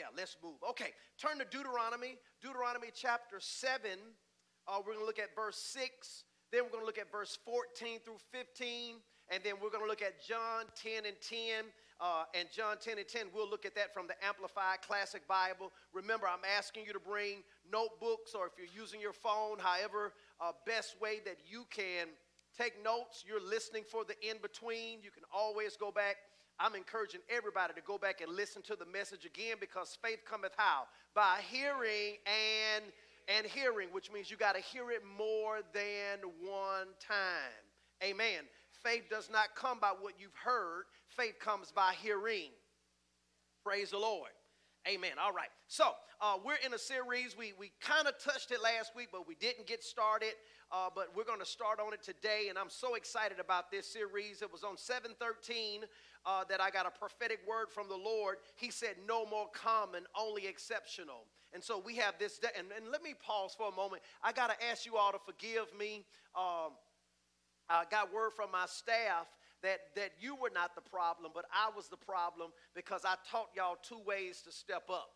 yeah, let's move. Okay, turn to Deuteronomy, Deuteronomy chapter 7. Uh, we're going to look at verse 6. Then we're going to look at verse 14 through 15. And then we're going to look at John 10 and 10. Uh, and John 10 and 10, we'll look at that from the Amplified Classic Bible. Remember, I'm asking you to bring notebooks or if you're using your phone, however, uh, best way that you can take notes. You're listening for the in between. You can always go back. I'm encouraging everybody to go back and listen to the message again because faith cometh how? By hearing and and hearing, which means you got to hear it more than one time. Amen. Faith does not come by what you've heard, faith comes by hearing. Praise the Lord. Amen. All right. So uh, we're in a series. We, we kind of touched it last week, but we didn't get started. Uh, but we're going to start on it today, and I'm so excited about this series. It was on 713 uh, that I got a prophetic word from the Lord. He said, No more common, only exceptional. And so we have this day. And, and let me pause for a moment. I got to ask you all to forgive me. Um, I got word from my staff that, that you were not the problem, but I was the problem because I taught y'all two ways to step up.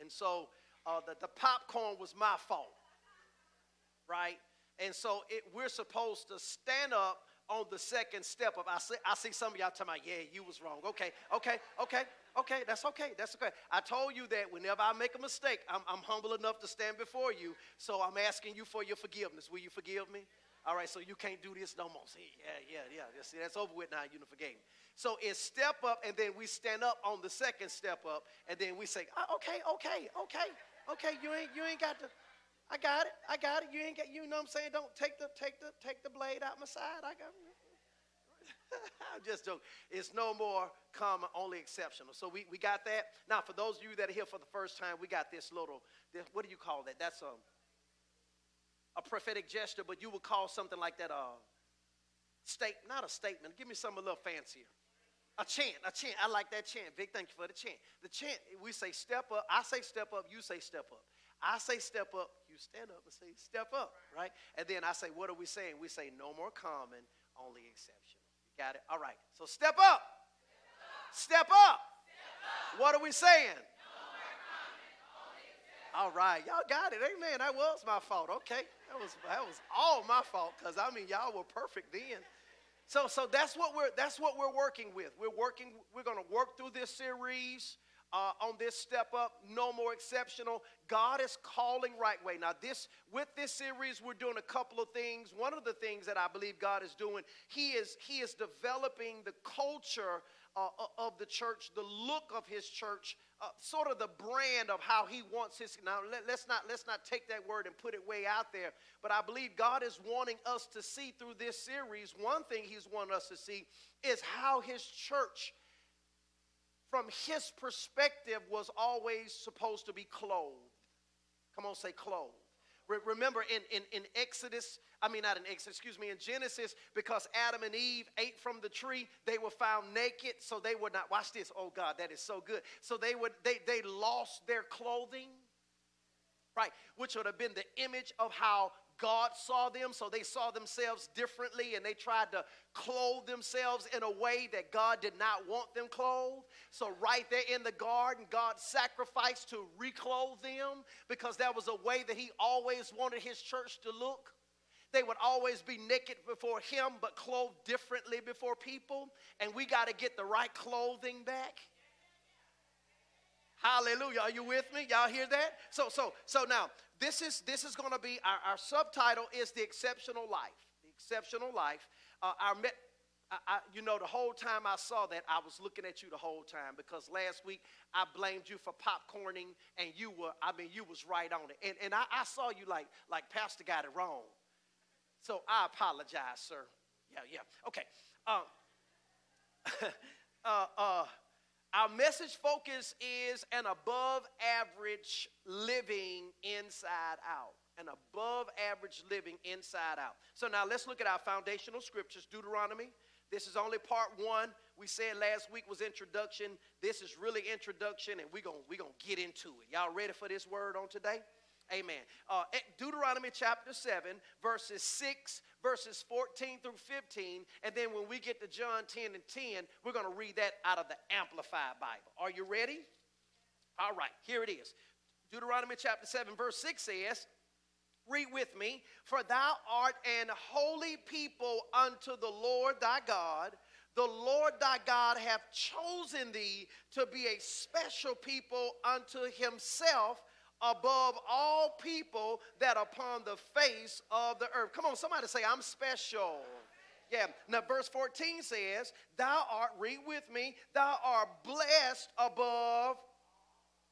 And so uh, the, the popcorn was my fault, right? And so it, we're supposed to stand up on the second step of I see I see some of y'all talking about, yeah, you was wrong. Okay, okay, okay, okay, that's okay, that's okay. I told you that whenever I make a mistake, I'm, I'm humble enough to stand before you. So I'm asking you for your forgiveness. Will you forgive me? All right, so you can't do this no more. See, yeah, yeah, yeah. See, that's over with now. You forgave me. So it's step up, and then we stand up on the second step up, and then we say, oh, okay, okay, okay, okay. You ain't, you ain't got to. I got it. I got it. You ain't got. You know what I'm saying? Don't take the, take the, take the blade out my side. I got. I'm just joking. It's no more common, only exceptional. So we, we got that. Now, for those of you that are here for the first time, we got this little. This, what do you call that? That's a a prophetic gesture, but you would call something like that a state, not a statement. Give me something a little fancier. A chant, a chant. I like that chant. Vic, thank you for the chant. The chant, we say step up. I say step up, you say step up. I say step up, you stand up and say step up, right? And then I say, what are we saying? We say no more common, only exceptional. You got it? All right. So step up. Step up. Step up. Step up. What are we saying? All right, y'all got it. Amen. That was my fault. Okay, that was that was all my fault because I mean y'all were perfect then. So so that's what we're that's what we're working with. We're working. We're going to work through this series. Uh, on this step up, no more exceptional. God is calling right way. Now, this with this series, we're doing a couple of things. One of the things that I believe God is doing, He is He is developing the culture uh, of the church, the look of His church, uh, sort of the brand of how he wants his now let, us not let's not take that word and put it way out there but i believe god is wanting us to see through this series one thing he's wanting us to see is how his church from his perspective was always supposed to be clothed come on say clothed remember in, in, in exodus I mean, not in Exodus, excuse me, in Genesis, because Adam and Eve ate from the tree, they were found naked, so they would not. Watch this. Oh God, that is so good. So they would they they lost their clothing, right? Which would have been the image of how God saw them, so they saw themselves differently and they tried to clothe themselves in a way that God did not want them clothed. So, right there in the garden, God sacrificed to reclothe them because that was a way that He always wanted His church to look. They would always be naked before him, but clothed differently before people. And we got to get the right clothing back. Hallelujah. Are you with me? Y'all hear that? So, so, so now this is this is going to be our, our, subtitle is the exceptional life. The exceptional life. Uh, our met, I, you know, the whole time I saw that, I was looking at you the whole time because last week I blamed you for popcorning, and you were, I mean, you was right on it. And, and I, I saw you like, like Pastor got it wrong. So I apologize, sir. Yeah, yeah. Okay. Um, uh, uh, our message focus is an above average living inside out. An above average living inside out. So now let's look at our foundational scriptures Deuteronomy. This is only part one. We said last week was introduction. This is really introduction, and we're going we gonna get into it. Y'all ready for this word on today? Amen. Uh, Deuteronomy chapter 7, verses 6, verses 14 through 15. And then when we get to John 10 and 10, we're going to read that out of the Amplified Bible. Are you ready? All right, here it is. Deuteronomy chapter 7, verse 6 says, Read with me, for thou art an holy people unto the Lord thy God. The Lord thy God hath chosen thee to be a special people unto himself above all people that upon the face of the earth. Come on, somebody say, I'm special. Yeah. Now, verse 14 says, Thou art, read with me, thou art blessed above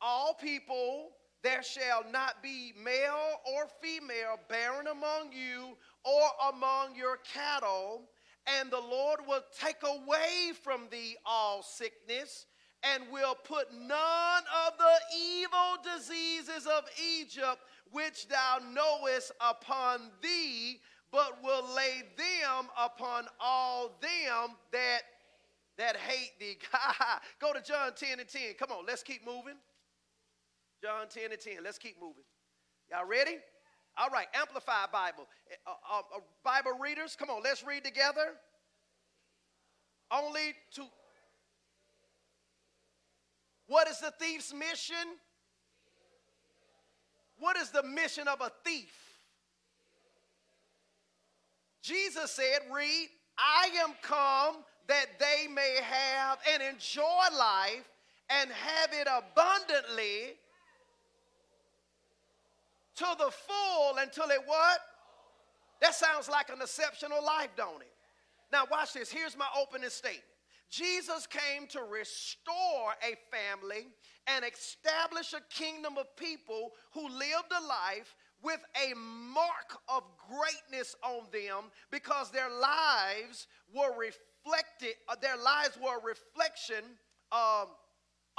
all people. There shall not be male or female barren among you or among your cattle. And the Lord will take away from thee all sickness and will put none of the evil diseases of Egypt which thou knowest upon thee, but will lay them upon all them that that hate thee. Go to John 10 and 10. Come on, let's keep moving. John 10 and 10. Let's keep moving. Y'all ready? All right, Amplified Bible. Uh, uh, uh, Bible readers, come on, let's read together. Only to what is the thief's mission? What is the mission of a thief? Jesus said, Read, I am come that they may have and enjoy life and have it abundantly to the full until it what? That sounds like an exceptional life, don't it? Now, watch this. Here's my opening statement. Jesus came to restore a family and establish a kingdom of people who lived a life with a mark of greatness on them because their lives were reflected, uh, their lives were a reflection um,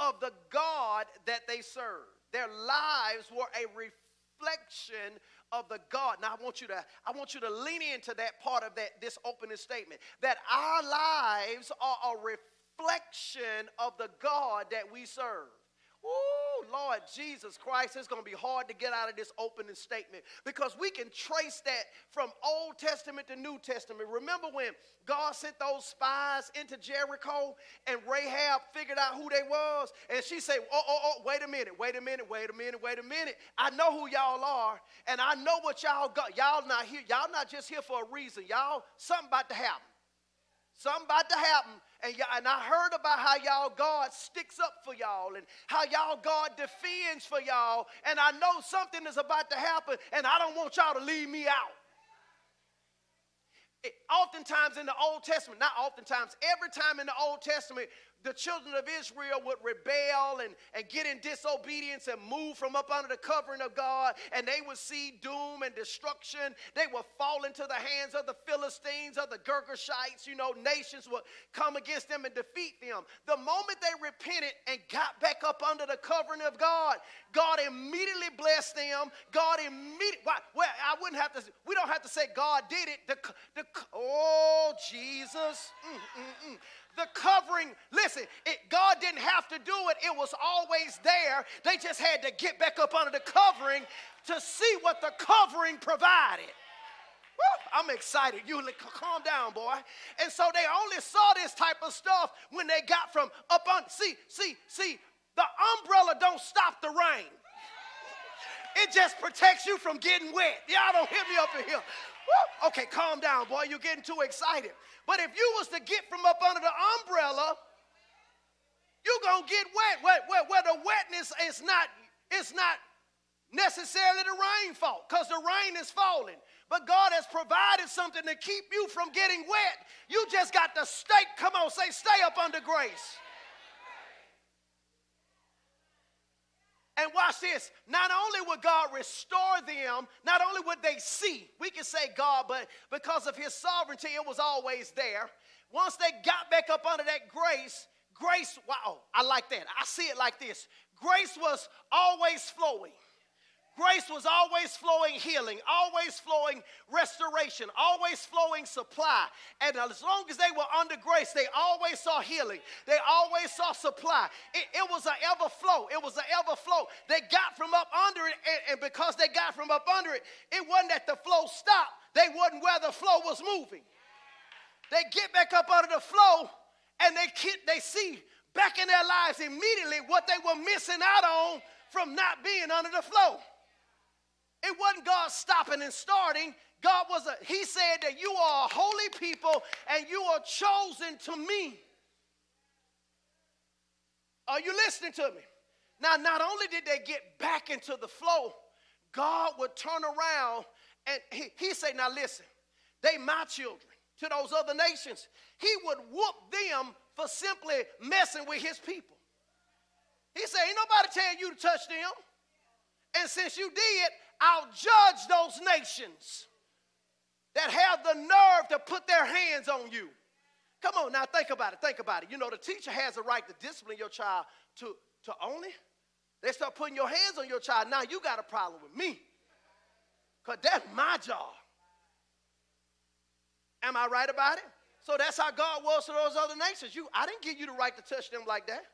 of the God that they served. Their lives were a reflection of the God. Now I want you to I want you to lean into that part of that this opening statement that our lives are a reflection of the God that we serve. Oh, Lord Jesus Christ, it's going to be hard to get out of this opening statement because we can trace that from Old Testament to New Testament. Remember when God sent those spies into Jericho and Rahab figured out who they was and she said, "Oh, oh, oh, wait a minute, wait a minute, wait a minute, wait a minute. I know who y'all are and I know what y'all got. Y'all not here. Y'all not just here for a reason. Y'all something about to happen. Something about to happen. And, and I heard about how y'all God sticks up for y'all and how y'all God defends for y'all. And I know something is about to happen, and I don't want y'all to leave me out. It, oftentimes in the Old Testament, not oftentimes, every time in the Old Testament, the children of Israel would rebel and, and get in disobedience and move from up under the covering of God, and they would see doom and destruction. They would fall into the hands of the Philistines, of the Girgashites. You know, nations would come against them and defeat them. The moment they repented and got back up under the covering of God, God immediately blessed them. God immediately, well, I wouldn't have to, we don't have to say God did it. The, the, oh, Jesus. Mm, mm, mm. The covering, listen, it, God didn't have to do it, it was always there. They just had to get back up under the covering to see what the covering provided. Woo, I'm excited. You calm down, boy. And so they only saw this type of stuff when they got from up on. See, see, see. The umbrella don't stop the rain. It just protects you from getting wet. Y'all don't hit me up in here. Okay, calm down, boy. You're getting too excited. But if you was to get from up under the umbrella, you're gonna get wet. Where, where, where the wetness is not, it's not necessarily the rain fault, because the rain is falling. But God has provided something to keep you from getting wet. You just got to stay, come on, say, stay up under grace. And watch this. Not only would God restore them, not only would they see, we can say God, but because of his sovereignty, it was always there. Once they got back up under that grace, grace, wow, I like that. I see it like this grace was always flowing. Grace was always flowing healing, always flowing restoration, always flowing supply. And as long as they were under grace, they always saw healing. They always saw supply. It, it was an ever flow. It was an ever flow. They got from up under it, and, and because they got from up under it, it wasn't that the flow stopped. They wasn't where the flow was moving. They get back up under the flow, and they, they see back in their lives immediately what they were missing out on from not being under the flow. It wasn't God stopping and starting. God was a, He said that you are a holy people and you are chosen to me. Are you listening to me? Now, not only did they get back into the flow, God would turn around and He, he said, Now listen, they my children to those other nations. He would whoop them for simply messing with his people. He said, Ain't nobody telling you to touch them. And since you did, I'll judge those nations that have the nerve to put their hands on you. Come on, now think about it. Think about it. You know, the teacher has a right to discipline your child to, to it. They start putting your hands on your child. Now you got a problem with me. Because that's my job. Am I right about it? So that's how God was to those other nations. You, I didn't give you the right to touch them like that.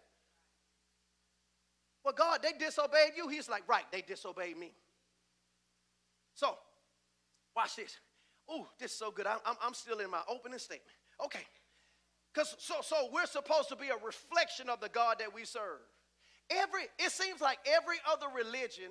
Well, God, they disobeyed you. He's like, right, they disobeyed me. So, watch this. Ooh, this is so good. I'm, I'm, I'm still in my opening statement. Okay. Because so, so we're supposed to be a reflection of the God that we serve. Every, it seems like every other religion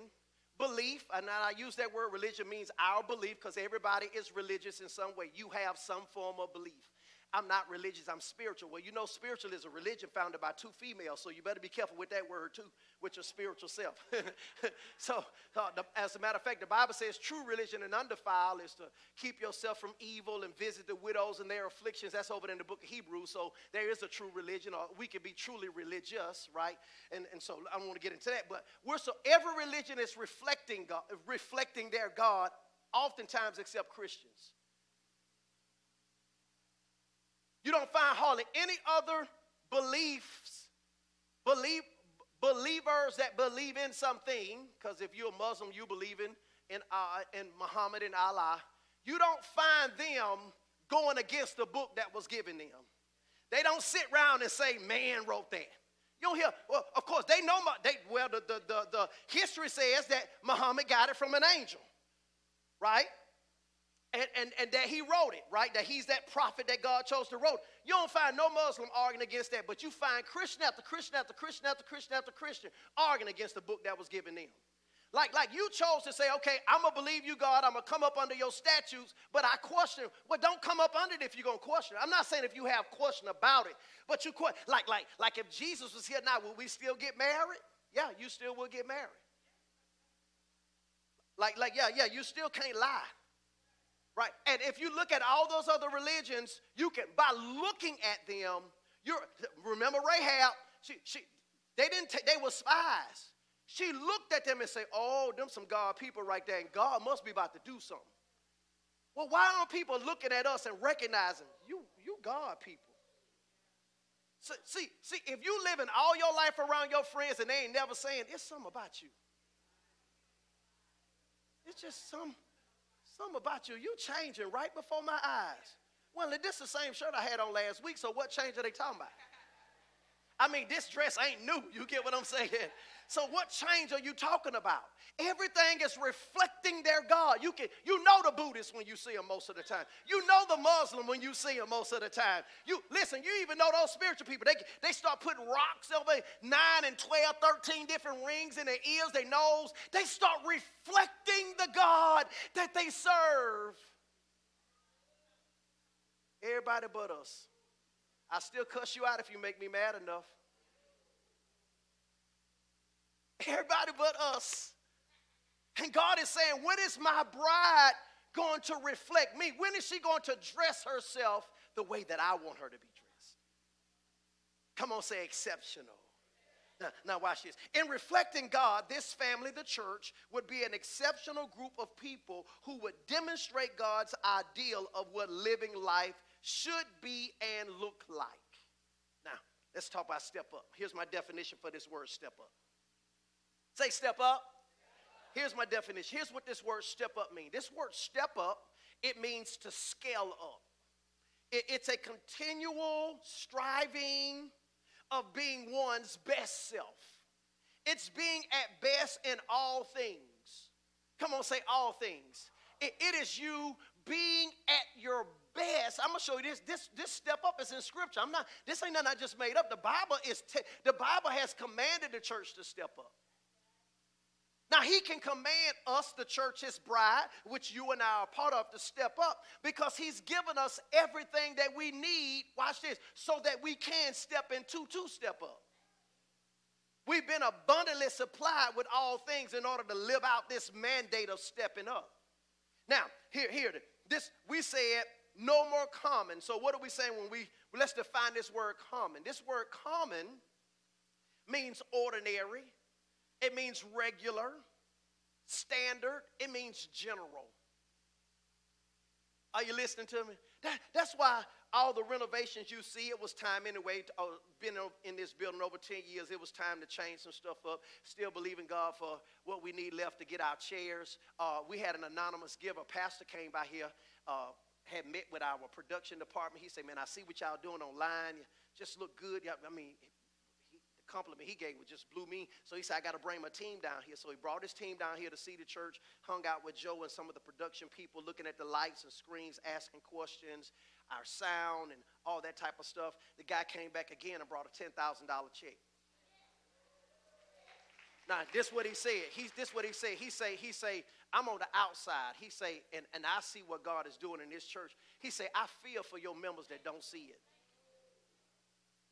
belief, and I use that word religion means our belief because everybody is religious in some way. You have some form of belief. I'm not religious, I'm spiritual. Well, you know, spiritual is a religion founded by two females, so you better be careful with that word too, with your spiritual self. so, uh, the, as a matter of fact, the Bible says true religion and undefiled is to keep yourself from evil and visit the widows and their afflictions. That's over in the book of Hebrews. So, there is a true religion, or we can be truly religious, right? And, and so, I don't want to get into that, but we're so every religion is reflecting God, reflecting their God, oftentimes except Christians. You don't find hardly any other beliefs, believe, believers that believe in something, because if you're a Muslim, you believe in, in, uh, in Muhammad and Allah. You don't find them going against the book that was given them. They don't sit around and say, man wrote that. You don't hear, well, of course, they know, they, well, the, the, the, the history says that Muhammad got it from an angel, right? And, and, and that he wrote it, right? That he's that prophet that God chose to wrote. You don't find no Muslim arguing against that, but you find Christian after Christian after Christian after Christian after Christian arguing against the book that was given them. Like, like you chose to say, okay, I'm gonna believe you, God, I'm gonna come up under your statutes, but I question. Well, don't come up under it if you're gonna question. I'm not saying if you have question about it, but you question. Like, like, like if Jesus was here now, would we still get married? Yeah, you still will get married. Like, like, yeah, yeah, you still can't lie. Right? And if you look at all those other religions, you can, by looking at them, you're, remember Rahab, she, she, they didn't, take, they were spies. She looked at them and said, oh, them some God people right there, and God must be about to do something. Well, why aren't people looking at us and recognizing, you, you God people? So, see, see, if you living all your life around your friends and they ain't never saying, it's something about you. It's just some Something about you, you changing right before my eyes. Well, this is the same shirt I had on last week, so what change are they talking about? I mean, this dress ain't new. You get what I'm saying? So what change are you talking about? Everything is reflecting their God. You can you know the Buddhist when you see them most of the time. You know the Muslim when you see them most of the time. You listen, you even know those spiritual people. They, they start putting rocks over 9 and 12, 13 different rings in their ears, their nose. They start reflecting the God that they serve. Everybody but us. I still cuss you out if you make me mad enough. Everybody but us. And God is saying, when is my bride going to reflect me? When is she going to dress herself the way that I want her to be dressed? Come on, say exceptional. Now, now, watch this. In reflecting God, this family, the church, would be an exceptional group of people who would demonstrate God's ideal of what living life should be and look like. Now, let's talk about step up. Here's my definition for this word step up. Say step up. Here's my definition. Here's what this word step up means. This word step up, it means to scale up. It, it's a continual striving of being one's best self. It's being at best in all things. Come on, say all things. it, it is you being at your I'm gonna show you this. This this step up is in scripture. I'm not. This ain't nothing I just made up. The Bible is. The Bible has commanded the church to step up. Now, he can command us, the church, his bride, which you and I are part of, to step up because he's given us everything that we need, watch this, so that we can step into to step up. We've been abundantly supplied with all things in order to live out this mandate of stepping up. Now, here, here, this we said no more common. So what are we saying when we let's define this word common? This word common means ordinary it means regular, standard, it means general. Are you listening to me? That, that's why all the renovations you see, it was time anyway. To, uh, been in this building over 10 years, it was time to change some stuff up. Still believing God for what we need left to get our chairs. Uh, we had an anonymous giver. Pastor came by here, uh, had met with our production department. He said, Man, I see what y'all doing online. You just look good. I mean, the compliment he gave was just blew me. So he said, I got to bring my team down here. So he brought his team down here to see the church, hung out with Joe and some of the production people, looking at the lights and screens, asking questions, our sound, and all that type of stuff. The guy came back again and brought a $10,000 check. Now, this what he said. He's this what he said. He say, he say, I'm on the outside. He say, and, and I see what God is doing in this church. He say, I feel for your members that don't see it.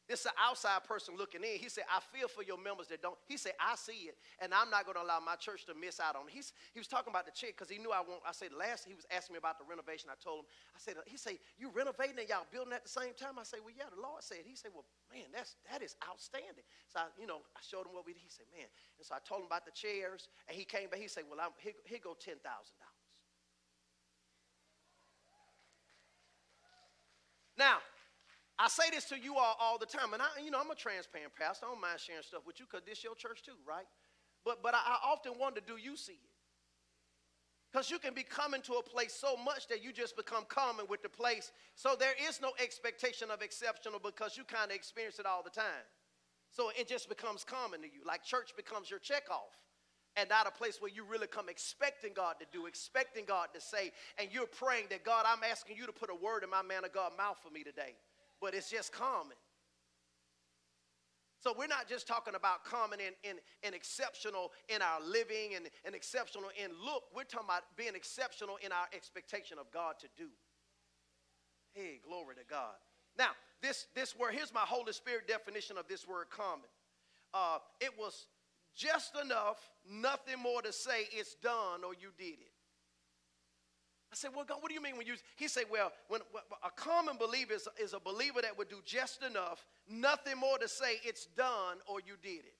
This is an outside person looking in. He said, I feel for your members that don't. He said, I see it, and I'm not going to allow my church to miss out on it. He's, he was talking about the check because he knew I won't. I said, last he was asking me about the renovation. I told him, I said, he said, you renovating and y'all building at the same time? I said, well, yeah, the Lord said. He said, well, man, that's, that is outstanding. So, I, you know, I showed him what we did. He said, man. And so I told him about the chairs, and he came back. He said, well, I'm, here, here go $10,000. Now, I say this to you all all the time, and I, you know, I'm a transparent pastor. I don't mind sharing stuff with you because this your church too, right? But, but I, I often wonder, do you see it? Because you can be coming to a place so much that you just become common with the place. So there is no expectation of exceptional because you kind of experience it all the time. So it just becomes common to you. Like church becomes your checkoff and not a place where you really come expecting God to do, expecting God to say, and you're praying that God, I'm asking you to put a word in my man of God mouth for me today but it's just common. So we're not just talking about common and, and, and exceptional in our living and, and exceptional in look. We're talking about being exceptional in our expectation of God to do. Hey, glory to God. Now, this, this word, here's my Holy Spirit definition of this word common. Uh, it was just enough, nothing more to say it's done or you did it. I said, well, God, what do you mean when you, he said, well, when, a common believer is, is a believer that would do just enough, nothing more to say it's done or you did it.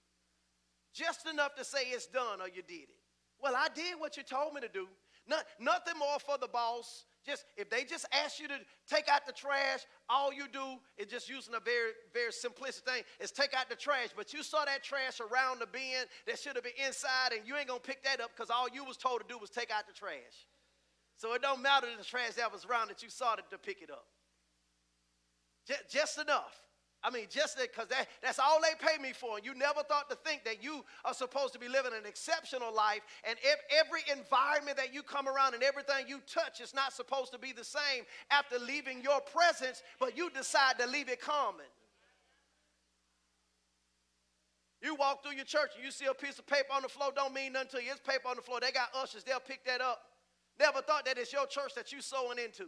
Just enough to say it's done or you did it. Well, I did what you told me to do. Not, nothing more for the boss. Just if they just ask you to take out the trash, all you do is just using a very, very simplistic thing is take out the trash. But you saw that trash around the bin that should have been inside, and you ain't gonna pick that up because all you was told to do was take out the trash. So it don't matter the trash that was around that you saw to, to pick it up. Just, just enough. I mean, just that, because that, that's all they pay me for. And you never thought to think that you are supposed to be living an exceptional life. And every environment that you come around and everything you touch is not supposed to be the same after leaving your presence, but you decide to leave it common. You walk through your church and you see a piece of paper on the floor, don't mean nothing to you. It's paper on the floor. They got ushers, they'll pick that up. Never thought that it's your church that you sowing into.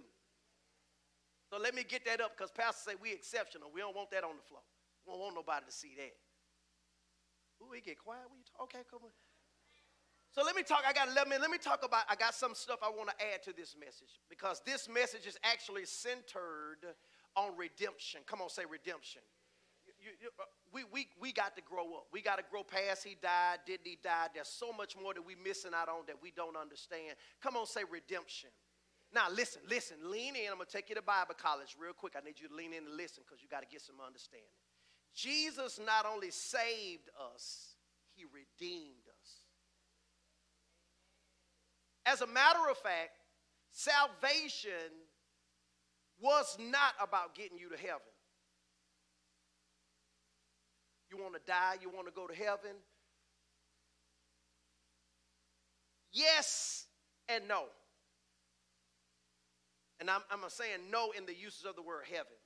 So let me get that up because pastors say we exceptional. We don't want that on the floor. We don't want nobody to see that. Ooh, we get quiet when you talk. Okay, come on. So let me talk. I got 11 minutes. Let me talk about. I got some stuff I want to add to this message because this message is actually centered on redemption. Come on, say redemption you, you, uh, we, we, we got to grow up. We got to grow past he died, didn't he die? There's so much more that we're missing out on that we don't understand. Come on, say redemption. Now, listen, listen, lean in. I'm going to take you to Bible college real quick. I need you to lean in and listen because you got to get some understanding. Jesus not only saved us, he redeemed us. As a matter of fact, salvation was not about getting you to heaven. You want to die? You want to go to heaven? Yes and no. And I'm, I'm saying no in the uses of the word heaven.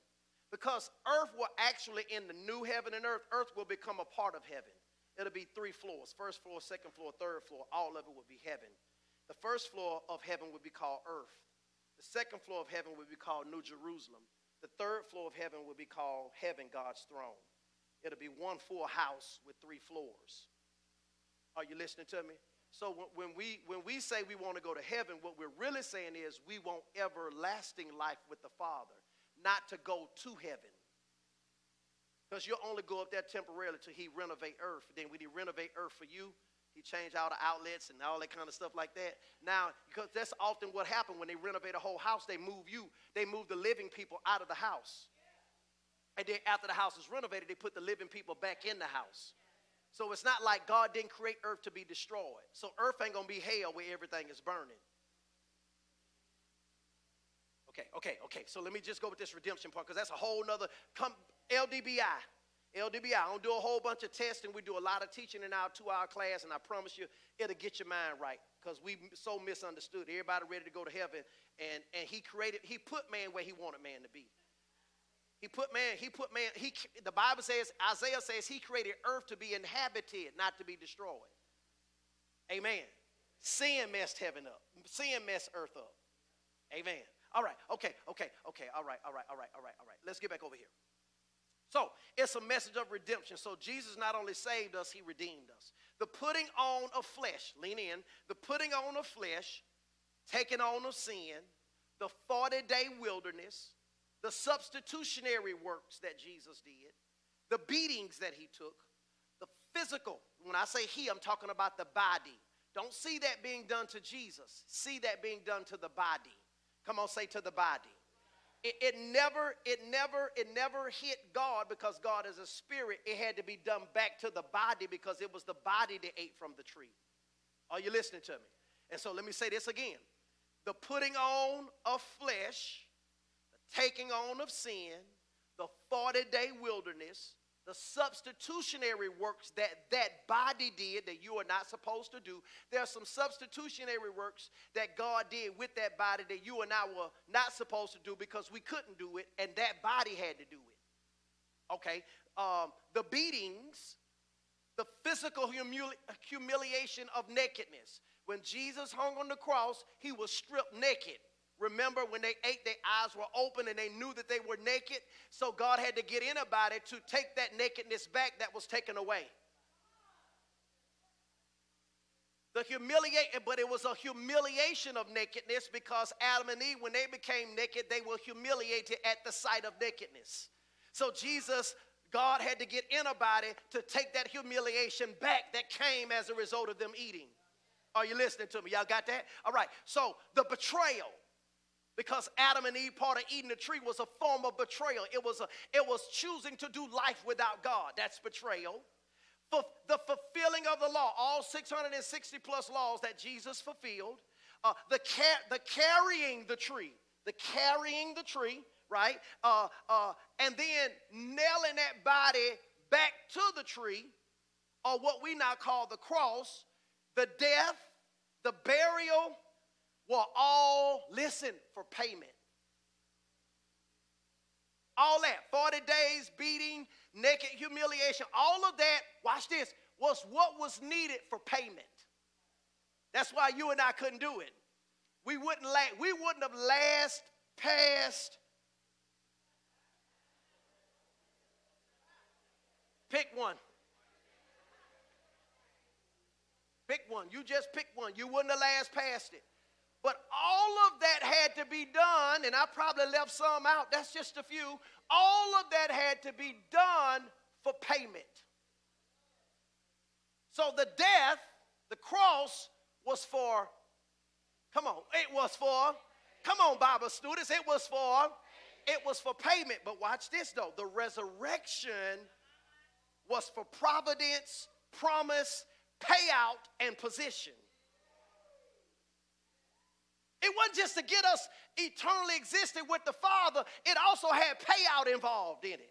Because earth will actually, in the new heaven and earth, earth will become a part of heaven. It'll be three floors first floor, second floor, third floor. All of it will be heaven. The first floor of heaven would be called earth. The second floor of heaven would be called New Jerusalem. The third floor of heaven would be called heaven, God's throne. It'll be one full house with three floors. Are you listening to me? So when we when we say we want to go to heaven, what we're really saying is we want everlasting life with the Father, not to go to heaven. Because you'll only go up there temporarily till he renovate earth. Then when he renovate earth for you, he changed all the outlets and all that kind of stuff like that. Now, because that's often what happened when they renovate a whole house, they move you, they move the living people out of the house. And then after the house is renovated, they put the living people back in the house. So it's not like God didn't create earth to be destroyed. So earth ain't going to be hell where everything is burning. Okay, okay, okay. So let me just go with this redemption part because that's a whole nother come LDBI. LDBI. I don't do a whole bunch of testing. We do a lot of teaching in our two-hour class, and I promise you, it'll get your mind right because we so misunderstood. Everybody ready to go to heaven, and and He created, He put man where He wanted man to be. He put man, he put man, he the Bible says, Isaiah says he created earth to be inhabited, not to be destroyed. Amen. Sin messed heaven up. Sin messed earth up. Amen. All right, okay, okay, okay, all right, all right, all right, all right, all right. Let's get back over here. So it's a message of redemption. So Jesus not only saved us, he redeemed us. The putting on of flesh, lean in, the putting on of flesh, taking on of sin, the 40 day wilderness, the substitutionary works that Jesus did, the beatings that he took, the physical. When I say he, I'm talking about the body. Don't see that being done to Jesus. See that being done to the body. Come on, say to the body. It, it, never, it never, it never hit God because God is a spirit. It had to be done back to the body because it was the body that ate from the tree. Are you listening to me? And so let me say this again. The putting on of flesh taking on of sin, the 40 day wilderness, the substitutionary works that that body did that you are not supposed to do. There are some substitutionary works that God did with that body that you and I were not supposed to do because we couldn't do it, and that body had to do it. Okay? Um, the beatings, the physical humili- humiliation of nakedness. When Jesus hung on the cross, he was stripped naked. Remember when they ate, their eyes were open and they knew that they were naked. So God had to get in about it to take that nakedness back that was taken away. The humiliate, but it was a humiliation of nakedness because Adam and Eve, when they became naked, they were humiliated at the sight of nakedness. So Jesus, God had to get in about it to take that humiliation back that came as a result of them eating. Are you listening to me? Y'all got that? All right. So the betrayal because Adam and Eve part of eating the tree was a form of betrayal. It was, a, it was choosing to do life without God. That's betrayal. For the fulfilling of the law, all 660 plus laws that Jesus fulfilled, uh, the, car- the carrying the tree, the carrying the tree, right? Uh, uh, and then nailing that body back to the tree, or what we now call the cross, the death, the burial, were all, listen, for payment. All that, 40 days beating, naked humiliation, all of that, watch this, was what was needed for payment. That's why you and I couldn't do it. We wouldn't, la- we wouldn't have last past. Pick one. Pick one. You just pick one. You wouldn't have last past it. But all of that had to be done, and I probably left some out, that's just a few. All of that had to be done for payment. So the death, the cross, was for, come on, it was for, come on, Bible students, it was for, it was for payment. But watch this though, the resurrection was for providence, promise, payout, and position. It wasn't just to get us eternally existing with the Father, it also had payout involved in it.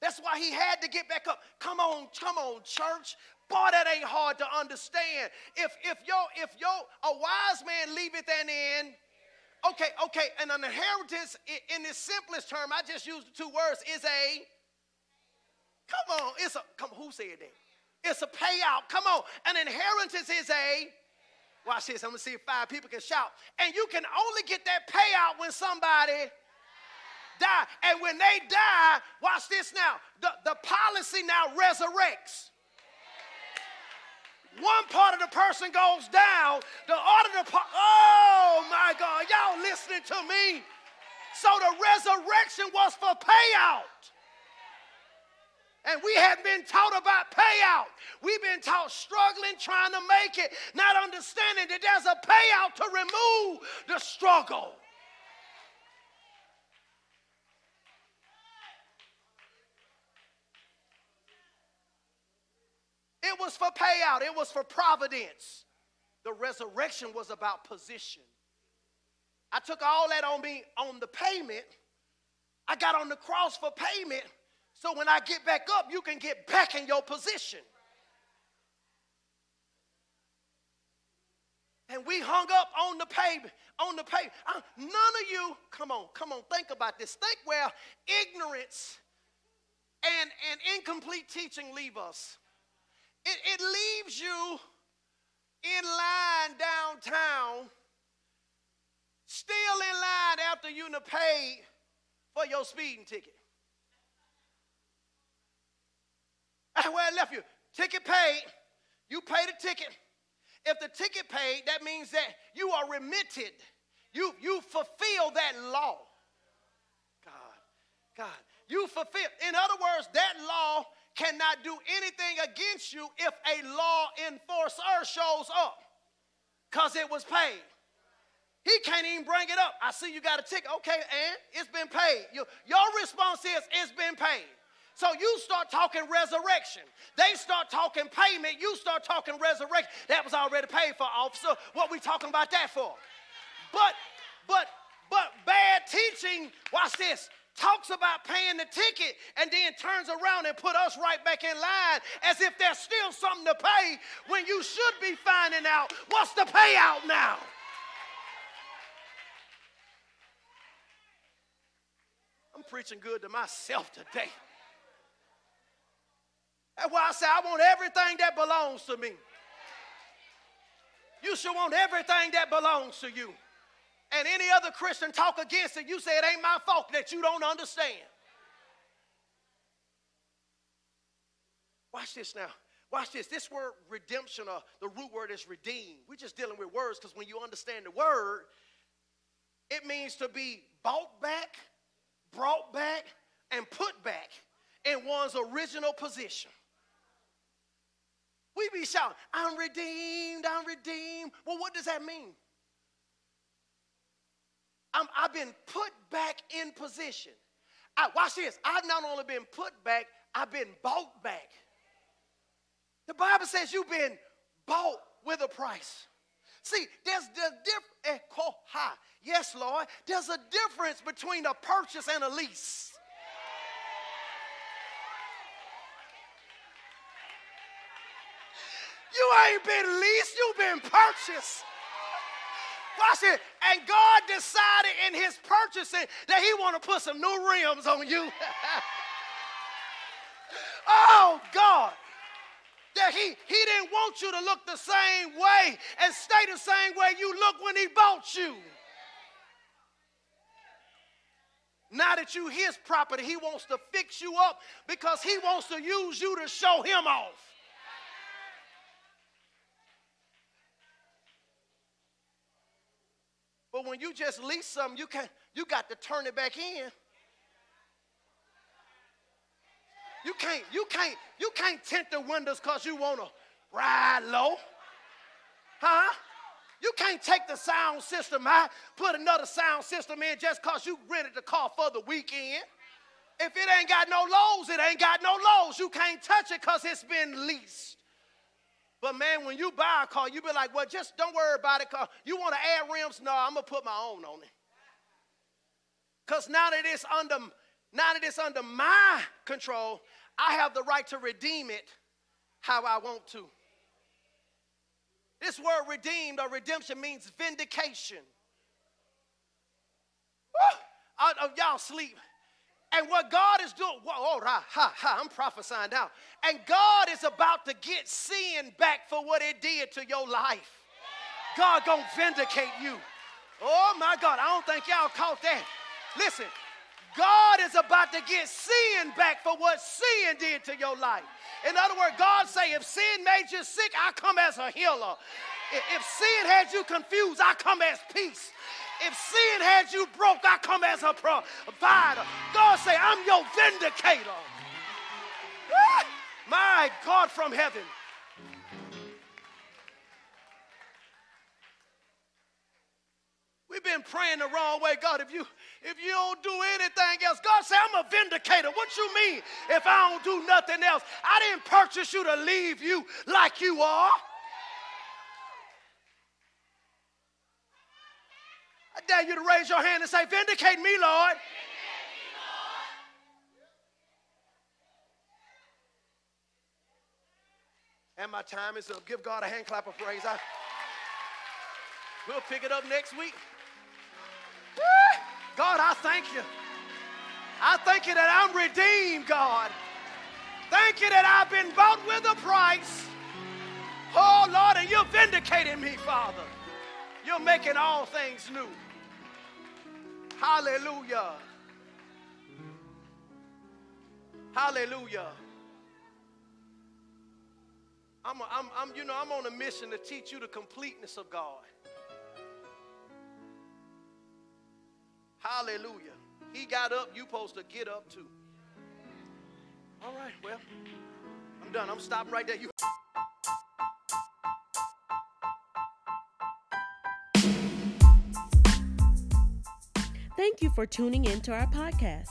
That's why he had to get back up. Come on, come on, church. Boy, that ain't hard to understand. If if yo if yo a wise man leaveth an inn, Okay, okay, and an inheritance in the simplest term, I just used the two words, is a come on, it's a come who said that? It's a payout. Come on. An inheritance is a watch this. I'm gonna see if five people can shout. And you can only get that payout when somebody die. And when they die, watch this now. The, the policy now resurrects. One part of the person goes down, the other part, oh my God, y'all listening to me? So the resurrection was for payout. And we have been taught about payout. We've been taught struggling, trying to make it, not understanding that there's a payout to remove the struggle. It was for payout, it was for providence. The resurrection was about position. I took all that on me on the payment. I got on the cross for payment. So when I get back up, you can get back in your position. And we hung up on the pavement, on the pavement. Uh, none of you, come on, come on, think about this. Think where ignorance and, and incomplete teaching leave us. It, it leaves you in line downtown, still in line after you have paid for your speeding ticket. That's where I left you. Ticket paid, you paid the ticket. If the ticket paid, that means that you are remitted. You, you fulfill that law. God, God, you fulfill. In other words, that law cannot do anything against you if a law enforcer shows up because it was paid. He can't even bring it up. I see you got a ticket. Okay, and it's been paid. Your, your response is, it's been paid. So you start talking resurrection. They start talking payment. You start talking resurrection. That was already paid for, officer. What we talking about that for? But, but, but bad teaching, watch this, talks about paying the ticket and then turns around and put us right back in line as if there's still something to pay when you should be finding out what's the payout now. I'm preaching good to myself today. That's why I say I want everything that belongs to me. You should want everything that belongs to you and any other Christian talk against it, you say it ain't my fault that you don't understand. Watch this now. Watch this. This word redemption, uh, the root word is redeemed. We're just dealing with words because when you understand the word, it means to be bought back, brought back, and put back in one's original position. We be shouting, I'm redeemed, I'm redeemed. Well, what does that mean? i have been put back in position. I, watch this. I've not only been put back, I've been bought back. The Bible says you've been bought with a price. See, there's the difference. Eh, yes, Lord. There's a difference between a purchase and a lease. You ain't been leased, you've been purchased. Watch it. And God decided in his purchasing that he want to put some new rims on you. oh, God. That he, he didn't want you to look the same way and stay the same way you look when he bought you. Now that you his property, he wants to fix you up because he wants to use you to show him off. But when you just lease something, you can you got to turn it back in. You can't, you can't, you can't tint the windows because you want to ride low. Huh? You can't take the sound system out, put another sound system in just because you rented the car for the weekend. If it ain't got no lows, it ain't got no lows. You can't touch it because it's been leased. But man, when you buy a car, you be like, well, just don't worry about it. Cause you want to add rims? No, I'm gonna put my own on it. Because now that it's under now that it's under my control, I have the right to redeem it how I want to. This word redeemed or redemption means vindication. Oh, y'all sleep. And what God is doing, whoa, oh, ha, ha, I'm prophesying now. And God is about to get sin back for what it did to your life. God gonna vindicate you. Oh my God, I don't think y'all caught that. Listen, God is about to get sin back for what sin did to your life. In other words, God say, if sin made you sick, I come as a healer. If sin had you confused, I come as peace. If sin had you broke, I come as a provider. God say, I'm your vindicator. My God from heaven. We've been praying the wrong way. God, if you if you don't do anything else, God say, I'm a vindicator. What you mean if I don't do nothing else? I didn't purchase you to leave you like you are. I dare you to raise your hand and say, Vindicate me, Lord. And my time is up. Give God a hand clap of praise. I, we'll pick it up next week. God, I thank you. I thank you that I'm redeemed, God. Thank you that I've been bought with a price. Oh, Lord, and you're vindicating me, Father. You're making all things new. Hallelujah. Hallelujah. I'm, a, I'm, I'm, you know, I'm on a mission to teach you the completeness of God. Hallelujah. He got up, you supposed to get up too. All right, well, I'm done. I'm stopping right there. You Thank you for tuning in to our podcast.